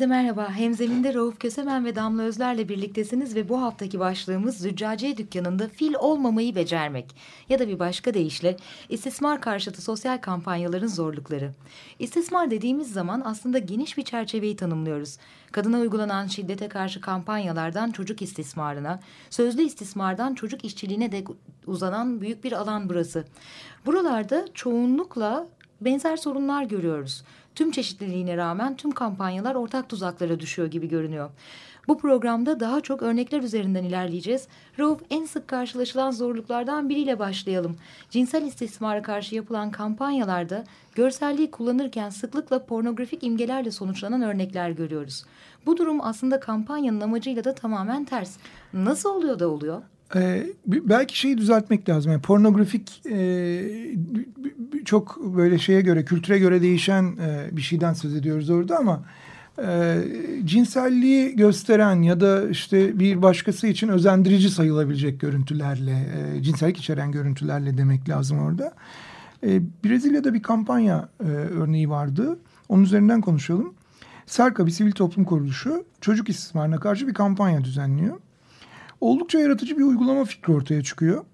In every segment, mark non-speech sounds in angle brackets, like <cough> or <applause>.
Herkese merhaba. Hemzeminde Rauf Kösemen ve Damla Özler'le birliktesiniz ve bu haftaki başlığımız Züccaciye dükkanında fil olmamayı becermek. Ya da bir başka deyişle istismar karşıtı sosyal kampanyaların zorlukları. İstismar dediğimiz zaman aslında geniş bir çerçeveyi tanımlıyoruz. Kadına uygulanan şiddete karşı kampanyalardan çocuk istismarına, sözlü istismardan çocuk işçiliğine de uzanan büyük bir alan burası. Buralarda çoğunlukla benzer sorunlar görüyoruz. Tüm çeşitliliğine rağmen tüm kampanyalar ortak tuzaklara düşüyor gibi görünüyor. Bu programda daha çok örnekler üzerinden ilerleyeceğiz. Rauf en sık karşılaşılan zorluklardan biriyle başlayalım. Cinsel istismara karşı yapılan kampanyalarda görselliği kullanırken sıklıkla pornografik imgelerle sonuçlanan örnekler görüyoruz. Bu durum aslında kampanyanın amacıyla da tamamen ters. Nasıl oluyor da oluyor? Ee, belki şeyi düzeltmek lazım. Yani pornografik e, çok böyle şeye göre, kültüre göre değişen e, bir şeyden söz ediyoruz orada ama e, cinselliği gösteren ya da işte bir başkası için özendirici sayılabilecek görüntülerle, e, cinsellik içeren görüntülerle demek lazım orada. E, Brezilya'da bir kampanya e, örneği vardı. Onun üzerinden konuşalım. Serka bir sivil toplum kuruluşu çocuk istismarına karşı bir kampanya düzenliyor oldukça yaratıcı bir uygulama fikri ortaya çıkıyor.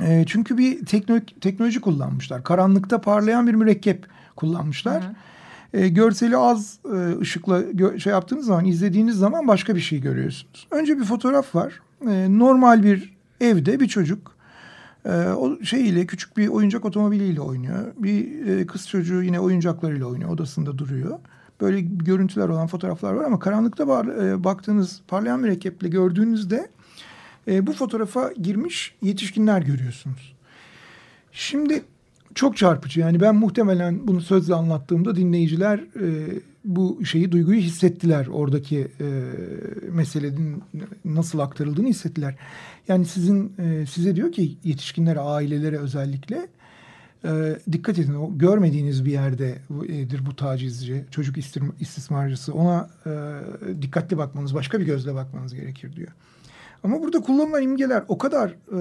E, çünkü bir tekno teknoloji kullanmışlar. Karanlıkta parlayan bir mürekkep kullanmışlar. Hı hı. E, görseli az e, ışıkla gö şey yaptığınız zaman, izlediğiniz zaman başka bir şey görüyorsunuz. Önce bir fotoğraf var. E, normal bir evde bir çocuk e, o şeyiyle küçük bir oyuncak otomobiliyle oynuyor. Bir e, kız çocuğu yine oyuncaklarıyla oynuyor. Odasında duruyor. Böyle görüntüler olan fotoğraflar var ama karanlıkta e, baktığınız parlayan mürekkeple gördüğünüzde e, bu fotoğrafa girmiş yetişkinler görüyorsunuz. Şimdi çok çarpıcı yani ben muhtemelen bunu sözle anlattığımda dinleyiciler e, bu şeyi duyguyu hissettiler oradaki e, meselenin nasıl aktarıldığını hissettiler. Yani sizin e, size diyor ki yetişkinlere ailelere özellikle e, dikkat edin o görmediğiniz bir yerdedir bu tacizci çocuk istismarcısı ona e, dikkatli bakmanız başka bir gözle bakmanız gerekir diyor. Ama burada kullanılan imgeler o kadar e,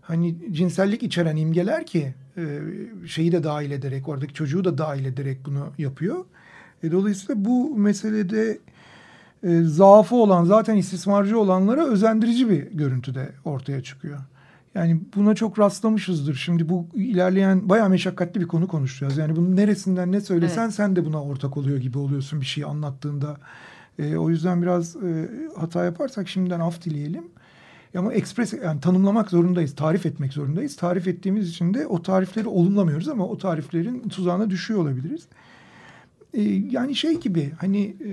hani cinsellik içeren imgeler ki e, şeyi de dahil ederek oradaki çocuğu da dahil ederek bunu yapıyor. E, dolayısıyla bu meselede e, zaafı olan zaten istismarcı olanlara özendirici bir görüntüde ortaya çıkıyor. Yani buna çok rastlamışızdır. Şimdi bu ilerleyen bayağı meşakkatli bir konu konuşacağız. Yani bunun neresinden ne söylesen evet. sen de buna ortak oluyor gibi oluyorsun bir şey anlattığında. E, o yüzden biraz e, hata yaparsak şimdiden af dileyelim. Ama ekspres yani tanımlamak zorundayız, tarif etmek zorundayız. Tarif ettiğimiz için de o tarifleri olumlamıyoruz ama o tariflerin tuzağına düşüyor olabiliriz. E, yani şey gibi hani e,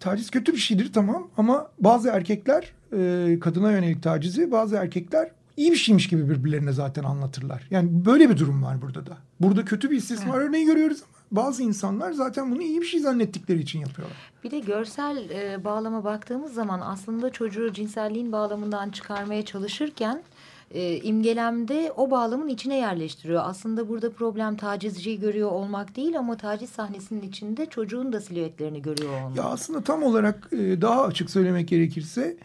taciz kötü bir şeydir tamam ama bazı erkekler e, kadına yönelik tacizi bazı erkekler iyi bir şeymiş gibi birbirlerine zaten anlatırlar. Yani böyle bir durum var burada da. Burada kötü bir istismar evet. örneği görüyoruz ama bazı insanlar zaten bunu iyi bir şey zannettikleri için yapıyorlar. Bir de görsel e, bağlama baktığımız zaman aslında çocuğu cinselliğin bağlamından çıkarmaya çalışırken e, imgelemde o bağlamın içine yerleştiriyor. Aslında burada problem tacizciyi görüyor olmak değil ama taciz sahnesinin içinde çocuğun da silüetlerini görüyor olmak. Ya aslında tam olarak e, daha açık söylemek gerekirse e,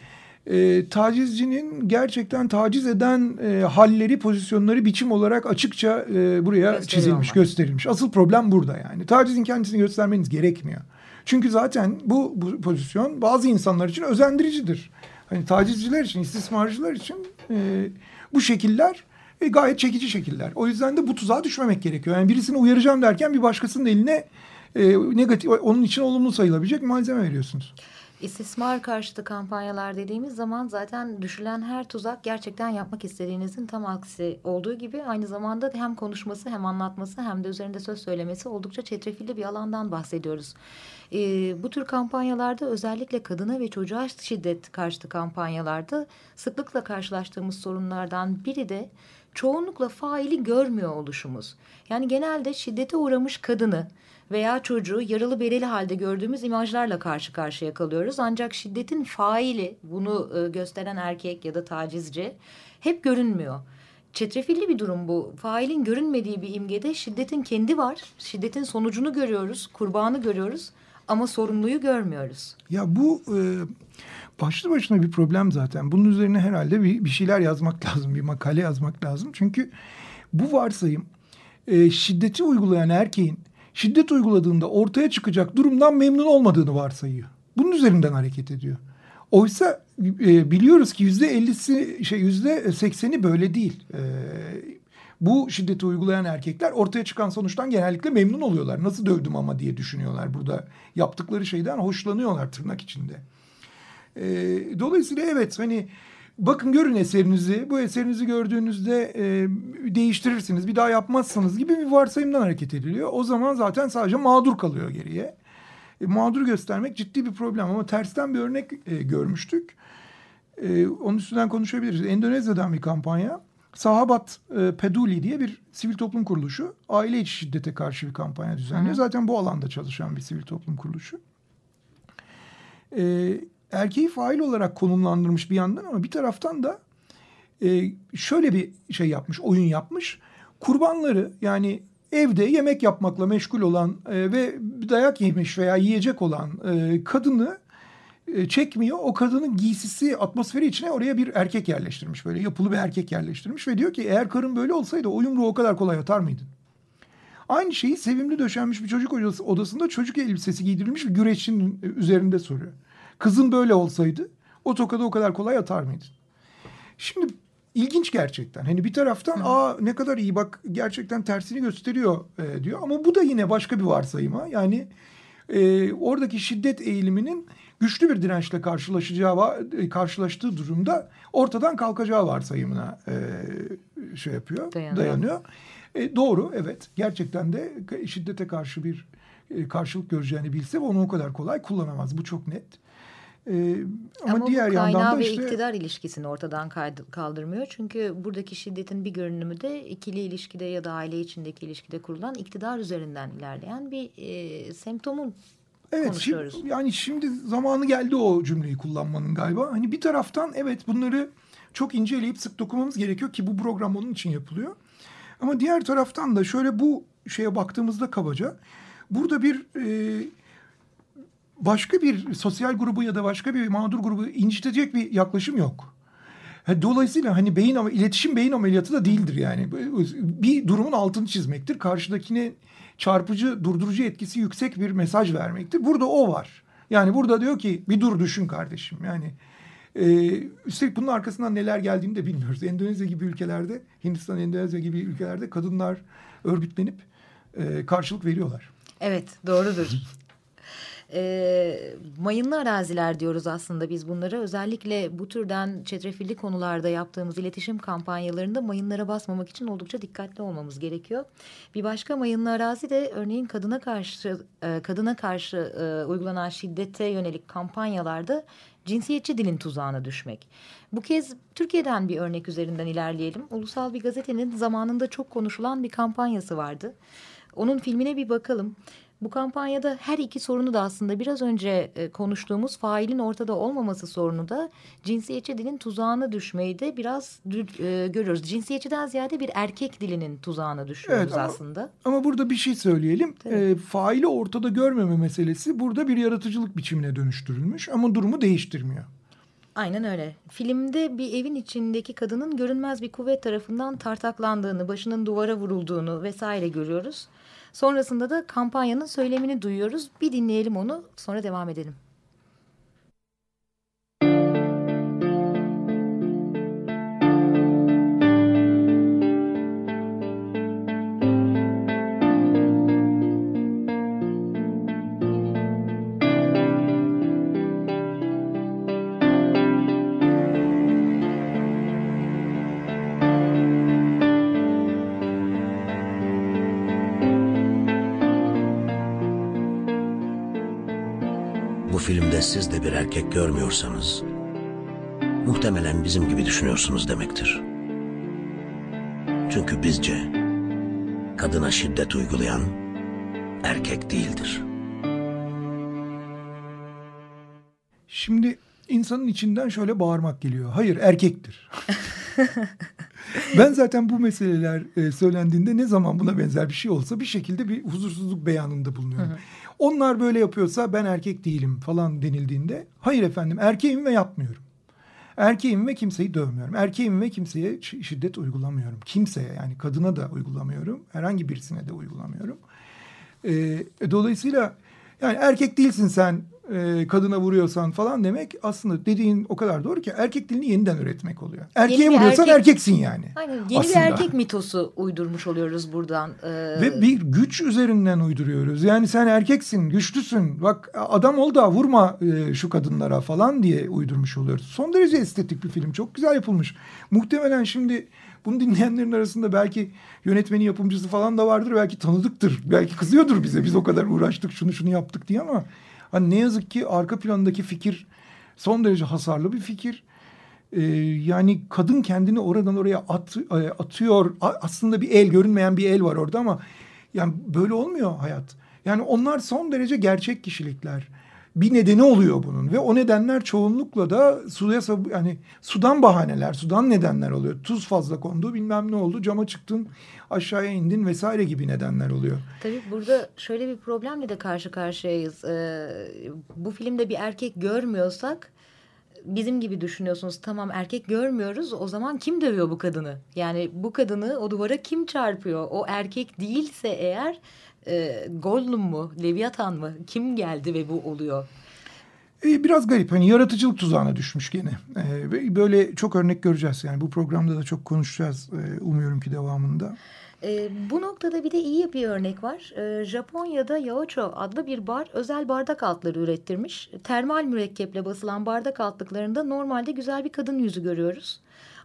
tacizcinin gerçekten taciz eden e, halleri, pozisyonları biçim olarak açıkça e, buraya çizilmiş, ama. gösterilmiş. Asıl problem burada yani. Tacizin kendisini göstermeniz gerekmiyor. Çünkü zaten bu, bu pozisyon bazı insanlar için özendiricidir. Hani tacizciler için, istismarcılar için e, bu şekiller e, gayet çekici şekiller. O yüzden de bu tuzağa düşmemek gerekiyor. Yani birisini uyaracağım derken bir başkasının eline e, negatif, onun için olumlu sayılabilecek malzeme veriyorsunuz. İstismar karşıtı kampanyalar dediğimiz zaman zaten düşülen her tuzak gerçekten yapmak istediğinizin tam aksi olduğu gibi aynı zamanda hem konuşması hem anlatması hem de üzerinde söz söylemesi oldukça çetrefilli bir alandan bahsediyoruz. Ee, bu tür kampanyalarda özellikle kadına ve çocuğa şiddet karşıtı kampanyalarda sıklıkla karşılaştığımız sorunlardan biri de çoğunlukla faili görmüyor oluşumuz. Yani genelde şiddete uğramış kadını veya çocuğu yaralı bereli halde gördüğümüz imajlarla karşı karşıya kalıyoruz. Ancak şiddetin faili bunu e, gösteren erkek ya da tacizci hep görünmüyor. Çetrefilli bir durum bu. Failin görünmediği bir imgede şiddetin kendi var. Şiddetin sonucunu görüyoruz, kurbanı görüyoruz ama sorumluyu görmüyoruz. Ya bu e, başlı başına bir problem zaten. Bunun üzerine herhalde bir, bir şeyler yazmak <laughs> lazım, bir makale yazmak lazım. Çünkü bu varsayım e, şiddeti uygulayan erkeğin şiddet uyguladığında ortaya çıkacak durumdan memnun olmadığını varsayıyor. Bunun üzerinden hareket ediyor. Oysa e, biliyoruz ki yüzde ellisi şey yüzde sekseni böyle değil. E, bu şiddeti uygulayan erkekler ortaya çıkan sonuçtan genellikle memnun oluyorlar. Nasıl dövdüm ama diye düşünüyorlar burada. Yaptıkları şeyden hoşlanıyorlar tırnak içinde. E, dolayısıyla evet hani bakın görün eserinizi. Bu eserinizi gördüğünüzde e, değiştirirsiniz. Bir daha yapmazsanız gibi bir varsayımdan hareket ediliyor. O zaman zaten sadece mağdur kalıyor geriye. E, mağdur göstermek ciddi bir problem ama tersten bir örnek e, görmüştük. E, onun üstünden konuşabiliriz. Endonezya'dan bir kampanya. Sahabat e, Peduli diye bir sivil toplum kuruluşu aile içi şiddete karşı bir kampanya düzenliyor. Hı. Zaten bu alanda çalışan bir sivil toplum kuruluşu. E, erkeği fail olarak konumlandırmış bir yandan ama bir taraftan da e, şöyle bir şey yapmış, oyun yapmış. Kurbanları yani evde yemek yapmakla meşgul olan e, ve dayak yemiş veya yiyecek olan e, kadını e, çekmiyor. O kadının giysisi atmosferi içine oraya bir erkek yerleştirmiş. Böyle yapılı bir erkek yerleştirmiş ve diyor ki eğer karın böyle olsaydı o yumruğu o kadar kolay atar mıydın? Aynı şeyi sevimli döşenmiş bir çocuk odasında çocuk elbisesi giydirilmiş bir güreşin üzerinde soruyor. Kızın böyle olsaydı o tokadı o kadar kolay atar mıydın? Şimdi ilginç gerçekten. Hani bir taraftan Hı. aa ne kadar iyi bak gerçekten tersini gösteriyor e, diyor. Ama bu da yine başka bir varsayıma. Yani e, oradaki şiddet eğiliminin güçlü bir dirençle karşılaşacağı e, karşılaştığı durumda ortadan kalkacağı varsayımına e, şey yapıyor, dayanıyor. dayanıyor. E, doğru evet gerçekten de şiddete karşı bir e, karşılık göreceğini bilse onu o kadar kolay kullanamaz. Bu çok net. Ee, ama, ama diğer yandan da ve işte... iktidar ilişkisini ortadan kaldırmıyor. Çünkü buradaki şiddetin bir görünümü de ikili ilişkide ya da aile içindeki ilişkide kurulan iktidar üzerinden ilerleyen bir e, semptomun Evet konuşuyoruz. Şimdi, yani şimdi zamanı geldi o cümleyi kullanmanın galiba. Hani bir taraftan evet bunları çok inceleyip sık dokunmamız gerekiyor ki bu program onun için yapılıyor. Ama diğer taraftan da şöyle bu şeye baktığımızda kabaca burada bir e, başka bir sosyal grubu ya da başka bir mağdur grubu incitecek bir yaklaşım yok. Dolayısıyla hani beyin ama iletişim beyin ameliyatı da değildir yani. Bir durumun altını çizmektir. Karşıdakine çarpıcı, durdurucu etkisi yüksek bir mesaj vermektir. Burada o var. Yani burada diyor ki bir dur düşün kardeşim. Yani e, üstelik bunun arkasından neler geldiğini de bilmiyoruz. Endonezya gibi ülkelerde, Hindistan, Endonezya gibi ülkelerde kadınlar örgütlenip e, karşılık veriyorlar. Evet doğrudur. E, mayınlı araziler diyoruz aslında biz bunlara. Özellikle bu türden çetrefilli konularda yaptığımız iletişim kampanyalarında mayınlara basmamak için oldukça dikkatli olmamız gerekiyor. Bir başka mayınlı arazi de örneğin kadına karşı e, kadına karşı e, uygulanan şiddete yönelik kampanyalarda cinsiyetçi dilin tuzağına düşmek. Bu kez Türkiye'den bir örnek üzerinden ilerleyelim. Ulusal bir gazetenin zamanında çok konuşulan bir kampanyası vardı. Onun filmine bir bakalım. Bu kampanyada her iki sorunu da aslında biraz önce e, konuştuğumuz failin ortada olmaması sorunu da cinsiyetçi dilin tuzağına düşmeyi de biraz e, görüyoruz. Cinsiyetçiden ziyade bir erkek dilinin tuzağına düşüyoruz evet, ama, aslında. Ama burada bir şey söyleyelim. E, faili ortada görmeme meselesi burada bir yaratıcılık biçimine dönüştürülmüş ama durumu değiştirmiyor. Aynen öyle. Filmde bir evin içindeki kadının görünmez bir kuvvet tarafından tartaklandığını, başının duvara vurulduğunu vesaire görüyoruz. Sonrasında da kampanyanın söylemini duyuyoruz. Bir dinleyelim onu sonra devam edelim. Bir erkek görmüyorsanız muhtemelen bizim gibi düşünüyorsunuz demektir. Çünkü bizce kadına şiddet uygulayan erkek değildir. Şimdi insanın içinden şöyle bağırmak geliyor. Hayır erkektir. <laughs> <laughs> ben zaten bu meseleler e, söylendiğinde ne zaman buna benzer bir şey olsa bir şekilde bir huzursuzluk beyanında bulunuyorum. Hı hı. Onlar böyle yapıyorsa ben erkek değilim falan denildiğinde hayır efendim erkeğim ve yapmıyorum. Erkeğim ve kimseyi dövmüyorum. Erkeğim ve kimseye şiddet uygulamıyorum. Kimseye yani kadına da uygulamıyorum. Herhangi birisine de uygulamıyorum. Ee, dolayısıyla yani erkek değilsin sen e, kadına vuruyorsan falan demek aslında dediğin o kadar doğru ki erkek dilini yeniden üretmek oluyor. Erkeğe vuruyorsan erkek, erkeksin yani. Aynen yeni aslında. bir erkek mitosu uydurmuş oluyoruz buradan. Ee... Ve bir güç üzerinden uyduruyoruz. Yani sen erkeksin, güçlüsün. Bak adam ol da vurma e, şu kadınlara falan diye uydurmuş oluyoruz. Son derece estetik bir film. Çok güzel yapılmış. Muhtemelen şimdi bunu dinleyenlerin arasında belki yönetmeni yapımcısı falan da vardır. Belki tanıdıktır. Belki kızıyordur bize. Biz o kadar uğraştık şunu şunu yaptık diye ama Hani ne yazık ki arka plandaki fikir son derece hasarlı bir fikir. Ee, yani kadın kendini oradan oraya at, e, atıyor. Aslında bir el görünmeyen bir el var orada ama yani böyle olmuyor hayat. Yani onlar son derece gerçek kişilikler bir nedeni oluyor bunun ve o nedenler çoğunlukla da suya yani sudan bahaneler, sudan nedenler oluyor. Tuz fazla kondu, bilmem ne oldu, cama çıktın, aşağıya indin vesaire gibi nedenler oluyor. Tabii burada şöyle bir problemle de karşı karşıyayız. Ee, bu filmde bir erkek görmüyorsak bizim gibi düşünüyorsunuz tamam erkek görmüyoruz o zaman kim dövüyor bu kadını? Yani bu kadını o duvara kim çarpıyor? O erkek değilse eğer e, Gollum mu, Leviathan mı? Kim geldi ve bu oluyor? E, biraz garip. Hani yaratıcılık tuzağına düşmüş gene. E, böyle çok örnek göreceğiz. Yani bu programda da çok konuşacağız. E, umuyorum ki devamında. E, bu noktada bir de iyi bir örnek var. E, Japonya'da Yaocho adlı bir bar özel bardak altları ürettirmiş. Termal mürekkeple basılan bardak altlıklarında normalde güzel bir kadın yüzü görüyoruz.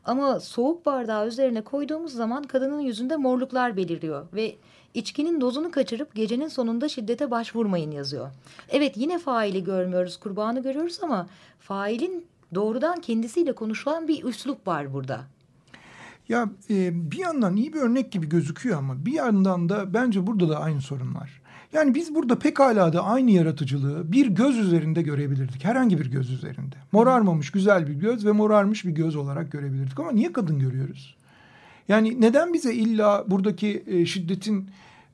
Ama soğuk bardağı üzerine koyduğumuz zaman kadının yüzünde morluklar beliriyor ve İçkinin dozunu kaçırıp gecenin sonunda şiddete başvurmayın yazıyor. Evet yine faili görmüyoruz, kurbanı görüyoruz ama failin doğrudan kendisiyle konuşulan bir üslup var burada. Ya e, bir yandan iyi bir örnek gibi gözüküyor ama bir yandan da bence burada da aynı sorun var. Yani biz burada pekala da aynı yaratıcılığı bir göz üzerinde görebilirdik. Herhangi bir göz üzerinde. Morarmamış güzel bir göz ve morarmış bir göz olarak görebilirdik. Ama niye kadın görüyoruz? Yani neden bize illa buradaki e, şiddetin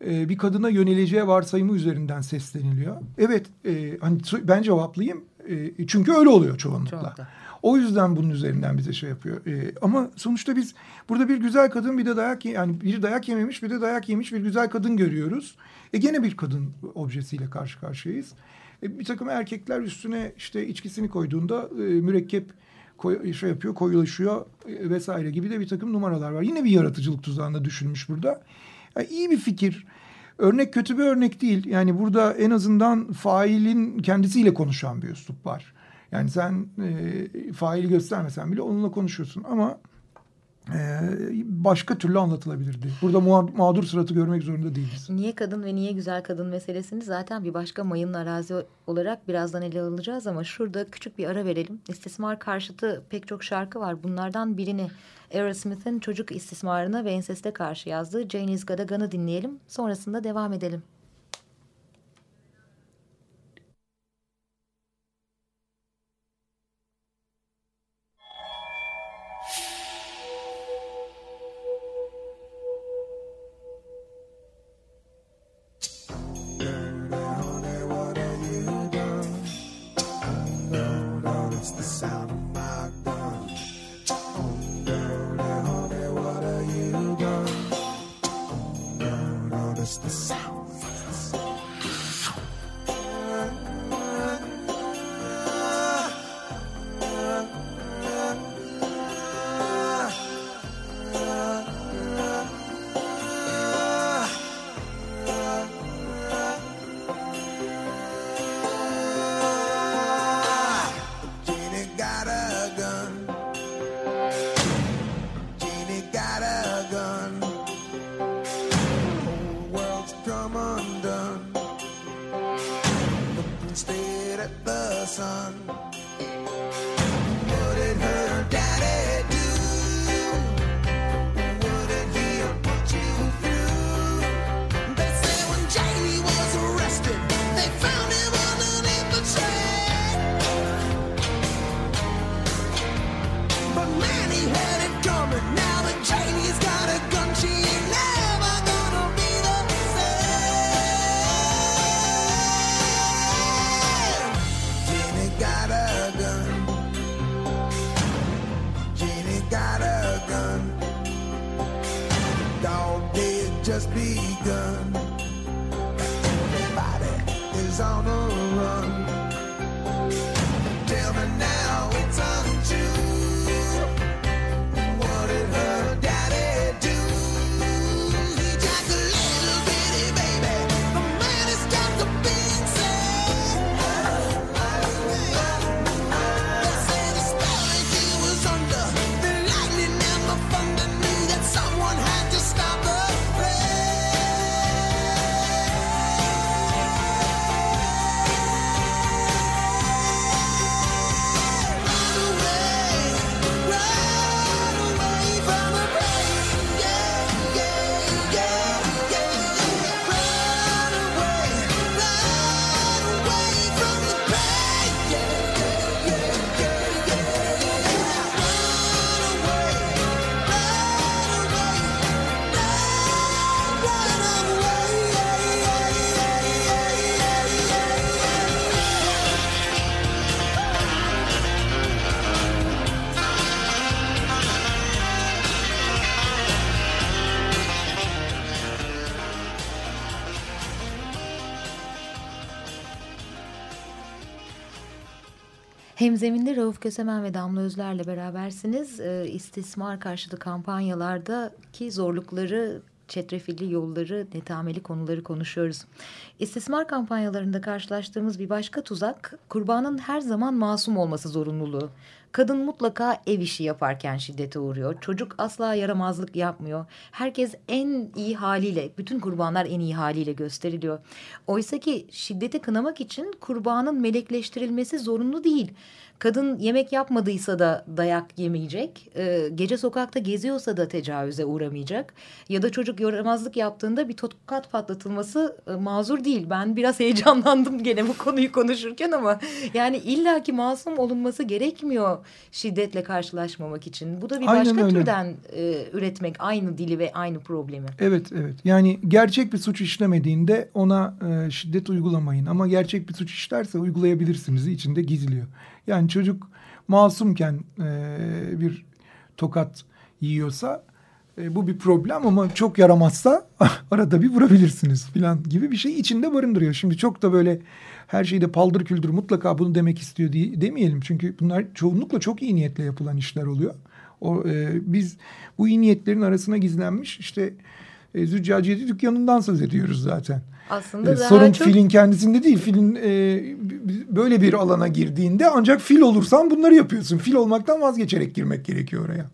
e, bir kadına yöneleceği varsayımı üzerinden sesleniliyor? Evet, e, hani ben cevaplayayım. E, çünkü öyle oluyor çoğunlukla. Çoğunlukla. O yüzden bunun üzerinden bize şey yapıyor. E, ama sonuçta biz burada bir güzel kadın bir de dayak yani bir dayak yememiş bir de dayak yemiş bir güzel kadın görüyoruz. E gene bir kadın objesiyle karşı karşıyayız. E, bir takım erkekler üstüne işte içkisini koyduğunda e, mürekkep koy, şey yapıyor, koyulaşıyor e, vesaire gibi de bir takım numaralar var. Yine bir yaratıcılık tuzağında düşünmüş burada. Yani iyi bir fikir. Örnek kötü bir örnek değil. Yani burada en azından failin kendisiyle konuşan bir üslup var. Yani sen e, faili göstermesen bile onunla konuşuyorsun ama ee, başka türlü anlatılabilirdi. Burada mağdur suratı görmek zorunda değiliz. Niye kadın ve niye güzel kadın meselesini zaten bir başka mayın arazi olarak birazdan ele alacağız ama şurada küçük bir ara verelim. İstismar karşıtı pek çok şarkı var. Bunlardan birini Aerosmith'in çocuk istismarına ve enseste karşı yazdığı Janie's Got a dinleyelim. Sonrasında devam edelim. Hemzeminde Rauf Kösemen ve Damla Özler'le berabersiniz. Ee, istismar karşıtı kampanyalardaki zorlukları, çetrefilli yolları, netameli konuları konuşuyoruz. İstismar kampanyalarında karşılaştığımız bir başka tuzak, kurbanın her zaman masum olması zorunluluğu. Kadın mutlaka ev işi yaparken şiddete uğruyor. Çocuk asla yaramazlık yapmıyor. Herkes en iyi haliyle, bütün kurbanlar en iyi haliyle gösteriliyor. Oysa ki şiddeti kınamak için kurbanın melekleştirilmesi zorunlu değil. Kadın yemek yapmadıysa da dayak yemeyecek. Ee, gece sokakta geziyorsa da tecavüze uğramayacak. Ya da çocuk yaramazlık yaptığında bir tokat patlatılması e, mazur değil. Ben biraz <laughs> heyecanlandım gene bu konuyu konuşurken ama yani illaki masum olunması gerekmiyor şiddetle karşılaşmamak için. Bu da bir Aynen başka öyle. türden e, üretmek aynı dili ve aynı problemi. Evet evet yani gerçek bir suç işlemediğinde ona e, şiddet uygulamayın ama gerçek bir suç işlerse uygulayabilirsiniz içinde gizliyor. Yani çocuk masumken e, bir tokat yiyorsa e, bu bir problem ama çok yaramazsa <laughs> arada bir vurabilirsiniz falan gibi bir şey içinde barındırıyor. Şimdi çok da böyle her şeyde paldır küldür mutlaka bunu demek istiyor diye, demeyelim. Çünkü bunlar çoğunlukla çok iyi niyetle yapılan işler oluyor. O, e, biz bu iyi niyetlerin arasına gizlenmiş işte e, züccaciyeci dükkanından söz ediyoruz zaten. Aslında E, daha sorun çok filin kendisinde değil. Filin e, böyle bir alana girdiğinde ancak fil olursan bunları yapıyorsun. Fil olmaktan vazgeçerek girmek gerekiyor oraya.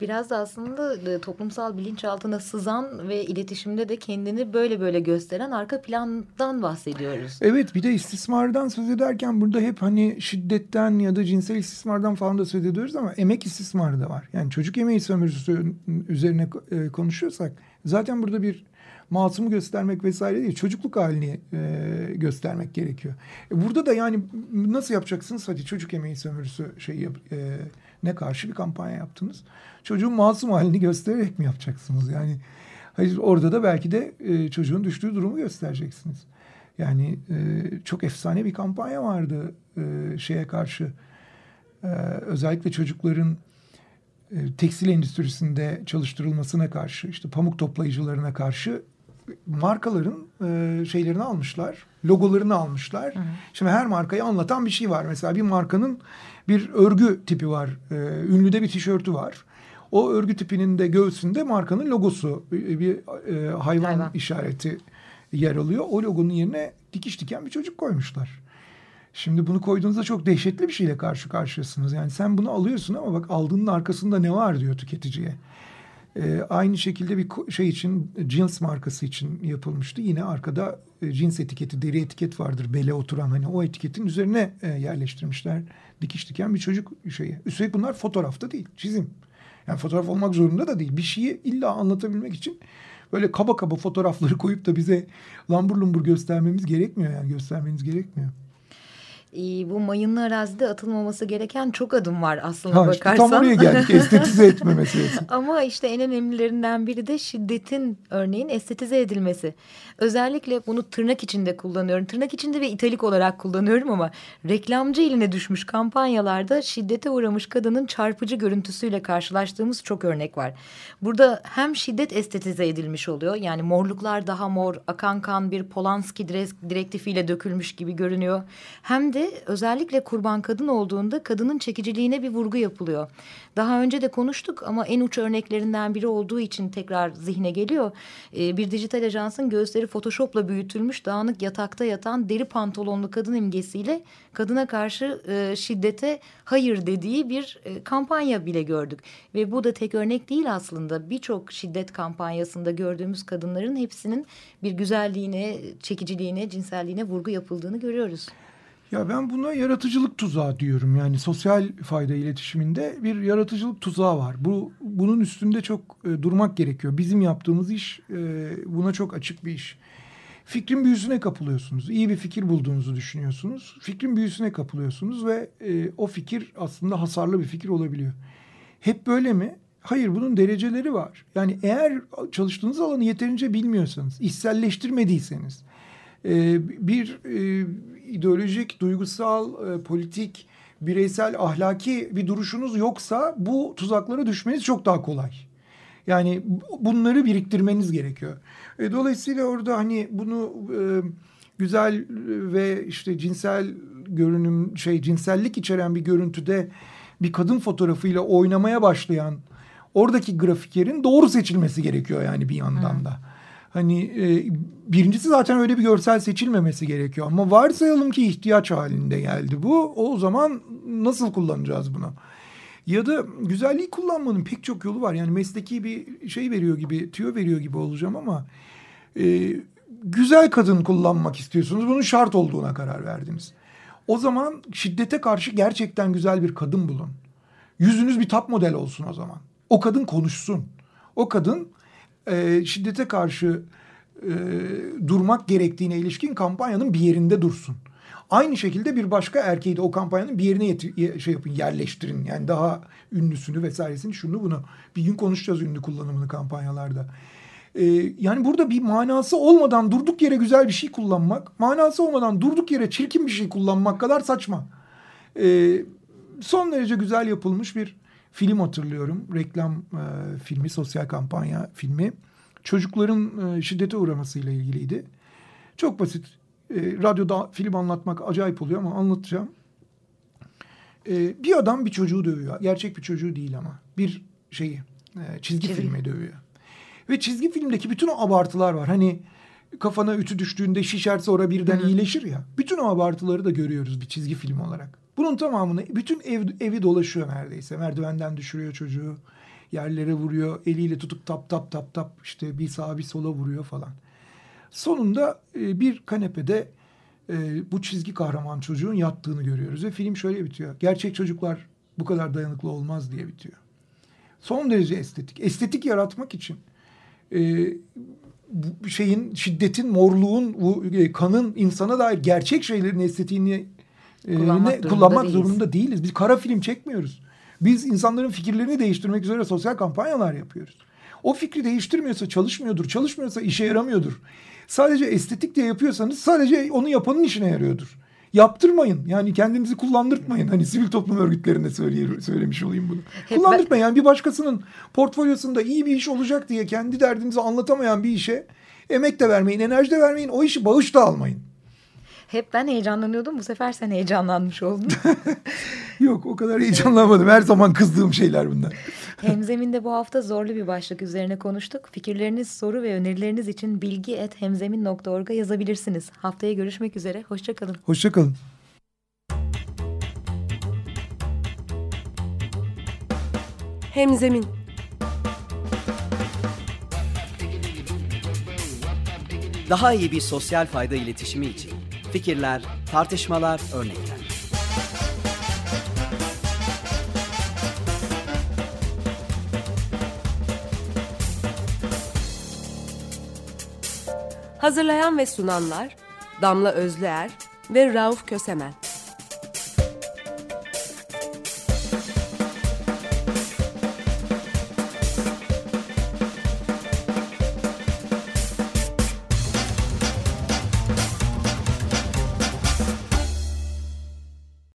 Biraz da aslında e, toplumsal bilinçaltına sızan ve iletişimde de kendini böyle böyle gösteren arka plandan bahsediyoruz. Evet bir de istismardan söz ederken burada hep hani şiddetten ya da cinsel istismardan falan da söz ediyoruz ama emek istismarı da var. Yani çocuk emeği sömürüsü üzerine e, konuşuyorsak zaten burada bir masumu göstermek vesaire değil çocukluk halini e, göstermek gerekiyor. E, burada da yani nasıl yapacaksınız hadi çocuk emeği sömürüsü şey yap, e, ne karşı bir kampanya yaptınız. Çocuğun masum halini göstererek mi yapacaksınız yani? Hayır orada da belki de e, çocuğun düştüğü durumu göstereceksiniz. Yani e, çok efsane bir kampanya vardı e, şeye karşı. E, özellikle çocukların tekstil endüstrisinde çalıştırılmasına karşı, işte pamuk toplayıcılarına karşı markaların e, şeylerini almışlar, logolarını almışlar. Şimdi her markayı anlatan bir şey var. Mesela bir markanın bir örgü tipi var, e, ünlüde bir tişörtü var. O örgü tipinin de göğsünde markanın logosu, bir, bir e, hayvan, Hayvan. işareti yer alıyor. O logonun yerine dikiş diken bir çocuk koymuşlar. Şimdi bunu koyduğunuzda çok dehşetli bir şeyle karşı karşıyasınız. Yani sen bunu alıyorsun ama bak aldığının arkasında ne var diyor tüketiciye. E, aynı şekilde bir şey için cins markası için yapılmıştı. Yine arkada e, cins etiketi, deri etiket vardır bele oturan hani o etiketin üzerine e, yerleştirmişler. Dikiş diken bir çocuk şeyi. Üstelik bunlar fotoğrafta değil, çizim. Yani fotoğraf olmak zorunda da değil. Bir şeyi illa anlatabilmek için böyle kaba kaba fotoğrafları koyup da bize lambur lumbur göstermemiz gerekmiyor yani göstermeniz gerekmiyor. Ee, bu mayınlı arazide atılmaması gereken çok adım var aslına Ha, işte bakarsan. tam oraya geldik. <laughs> Estetize etme meselesi. Ama işte en önemlilerinden biri de şiddetin örneğin estetize edilmesi. Özellikle bunu tırnak içinde kullanıyorum. Tırnak içinde ve italik olarak kullanıyorum ama reklamcı eline düşmüş kampanyalarda şiddete uğramış kadının çarpıcı görüntüsüyle karşılaştığımız çok örnek var. Burada hem şiddet estetize edilmiş oluyor. Yani morluklar daha mor, akan kan bir Polanski direk- direktifiyle dökülmüş gibi görünüyor. Hem de özellikle kurban kadın olduğunda kadının çekiciliğine bir vurgu yapılıyor. Daha önce de konuştuk ama en uç örneklerinden biri olduğu için tekrar zihne geliyor. Ee, bir dijital ajansın göğüsleri photoshopla büyütülmüş dağınık yatakta yatan deri pantolonlu kadın imgesiyle kadına karşı e, şiddete hayır dediği bir e, kampanya bile gördük. Ve bu da tek örnek değil aslında. Birçok şiddet kampanyasında gördüğümüz kadınların hepsinin bir güzelliğine, çekiciliğine, cinselliğine vurgu yapıldığını görüyoruz. Ya ben buna yaratıcılık tuzağı diyorum. Yani sosyal fayda iletişiminde bir yaratıcılık tuzağı var. Bu bunun üstünde çok e, durmak gerekiyor. Bizim yaptığımız iş e, buna çok açık bir iş. Fikrin büyüsüne kapılıyorsunuz. İyi bir fikir bulduğunuzu düşünüyorsunuz. Fikrin büyüsüne kapılıyorsunuz ve e, o fikir aslında hasarlı bir fikir olabiliyor. Hep böyle mi? Hayır bunun dereceleri var. Yani eğer çalıştığınız alanı yeterince bilmiyorsanız, içselleştirmediyseniz, e, bir e, ideolojik, duygusal, e, politik, bireysel, ahlaki bir duruşunuz yoksa bu tuzaklara düşmeniz çok daha kolay. Yani bu- bunları biriktirmeniz gerekiyor. E, dolayısıyla orada hani bunu güzel ve işte cinsel görünüm şey cinsellik içeren bir görüntüde bir kadın fotoğrafıyla oynamaya başlayan oradaki grafikerin doğru seçilmesi gerekiyor yani bir yandan da. Hani e, birincisi zaten öyle bir görsel seçilmemesi gerekiyor ama varsayalım ki ihtiyaç halinde geldi bu. O zaman nasıl kullanacağız bunu? Ya da güzelliği kullanmanın pek çok yolu var. Yani mesleki bir şey veriyor gibi, tüyo veriyor gibi olacağım ama e, güzel kadın kullanmak istiyorsunuz. Bunun şart olduğuna karar verdiniz. O zaman şiddete karşı gerçekten güzel bir kadın bulun. Yüzünüz bir tap model olsun o zaman. O kadın konuşsun. O kadın e, şiddete karşı e, durmak gerektiğine ilişkin kampanyanın bir yerinde dursun. Aynı şekilde bir başka erkeği de o kampanyanın bir yerine yeti- ye- şey yapın, yerleştirin. Yani daha ünlüsünü vesairesini şunu bunu. Bir gün konuşacağız ünlü kullanımını kampanyalarda. Ee, yani burada bir manası olmadan durduk yere güzel bir şey kullanmak, manası olmadan durduk yere çirkin bir şey kullanmak kadar saçma. Ee, son derece güzel yapılmış bir film hatırlıyorum. Reklam e, filmi, sosyal kampanya filmi. Çocukların e, şiddete uğramasıyla ilgiliydi. Çok basit. E, radyoda film anlatmak acayip oluyor ama anlatacağım. E, bir adam bir çocuğu dövüyor. Gerçek bir çocuğu değil ama. Bir şeyi, e, çizgi, Çizgi. filmi dövüyor. Ve çizgi filmdeki bütün o abartılar var. Hani kafana ütü düştüğünde şişer sonra birden iyileşir ya. Bütün o abartıları da görüyoruz bir çizgi film olarak. Bunun tamamını bütün ev, evi dolaşıyor neredeyse. Merdivenden düşürüyor çocuğu. Yerlere vuruyor. Eliyle tutup tap tap tap tap işte bir sağa bir sola vuruyor falan. Sonunda e, bir kanepede e, bu çizgi kahraman çocuğun yattığını görüyoruz. Ve film şöyle bitiyor. Gerçek çocuklar bu kadar dayanıklı olmaz diye bitiyor. Son derece estetik. Estetik yaratmak için e, şeyin şiddetin, morluğun, e, kanın insana dair gerçek şeylerin estetiğini e, Kullanmak ne- kullanmak değiliz. zorunda değiliz. Biz kara film çekmiyoruz. Biz insanların fikirlerini değiştirmek üzere sosyal kampanyalar yapıyoruz. O fikri değiştirmiyorsa çalışmıyordur, çalışmıyorsa işe yaramıyordur. Sadece estetik diye yapıyorsanız sadece onu yapanın işine yarıyordur. Yaptırmayın. Yani kendinizi kullandırtmayın. Hani sivil toplum örgütlerinde söyleye- söylemiş olayım bunu. Hep Kullandırtmayın. Yani bir başkasının portfolyosunda iyi bir iş olacak diye kendi derdinizi anlatamayan bir işe emek de vermeyin, enerji de vermeyin. O işi bağış da almayın. Hep ben heyecanlanıyordum. Bu sefer sen heyecanlanmış oldun. <laughs> Yok o kadar heyecanlanmadım. Her zaman kızdığım şeyler bunlar. Hemzemin'de bu hafta zorlu bir başlık üzerine konuştuk. Fikirleriniz, soru ve önerileriniz için bilgi et hemzemin.org'a yazabilirsiniz. Haftaya görüşmek üzere. Hoşçakalın. Hoşçakalın. Hemzemin Daha iyi bir sosyal fayda iletişimi için fikirler, tartışmalar, örnekler. Hazırlayan ve sunanlar Damla Özlüer ve Rauf Kösemen.